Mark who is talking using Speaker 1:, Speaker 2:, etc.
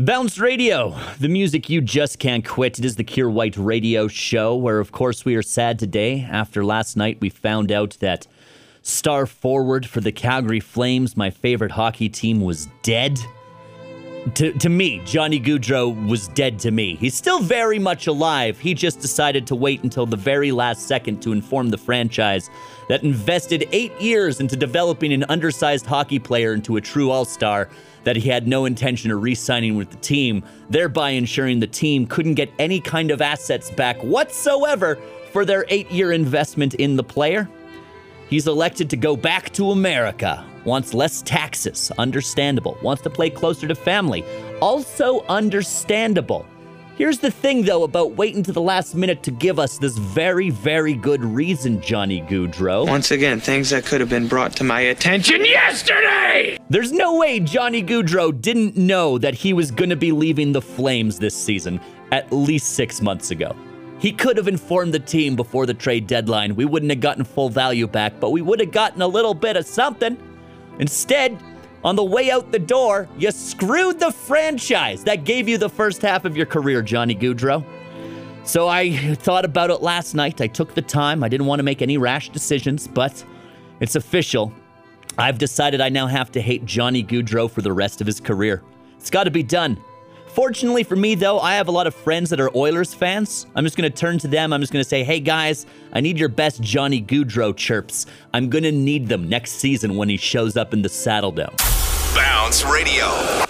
Speaker 1: Bounce Radio, the music you just can't quit. It is the Kier White radio show, where, of course, we are sad today. After last night, we found out that star forward for the Calgary Flames, my favorite hockey team, was dead. To, to me, Johnny Gaudreau was dead to me. He's still very much alive. He just decided to wait until the very last second to inform the franchise that invested eight years into developing an undersized hockey player into a true all star that he had no intention of re signing with the team, thereby ensuring the team couldn't get any kind of assets back whatsoever for their eight year investment in the player. He's elected to go back to America, wants less taxes, understandable, wants to play closer to family, also understandable. Here's the thing, though, about waiting to the last minute to give us this very, very good reason, Johnny Gaudreau.
Speaker 2: Once again, things that could have been brought to my attention yesterday!
Speaker 1: There's no way Johnny Gaudreau didn't know that he was going to be leaving the Flames this season at least six months ago. He could have informed the team before the trade deadline. We wouldn't have gotten full value back, but we would have gotten a little bit of something. Instead, on the way out the door, you screwed the franchise that gave you the first half of your career, Johnny Gaudreau. So I thought about it last night. I took the time. I didn't want to make any rash decisions, but it's official. I've decided I now have to hate Johnny Gaudreau for the rest of his career. It's got to be done. Fortunately for me, though, I have a lot of friends that are Oilers fans. I'm just going to turn to them. I'm just going to say, hey, guys, I need your best Johnny Gaudreau chirps. I'm going to need them next season when he shows up in the Saddledome.
Speaker 3: Bounce Radio.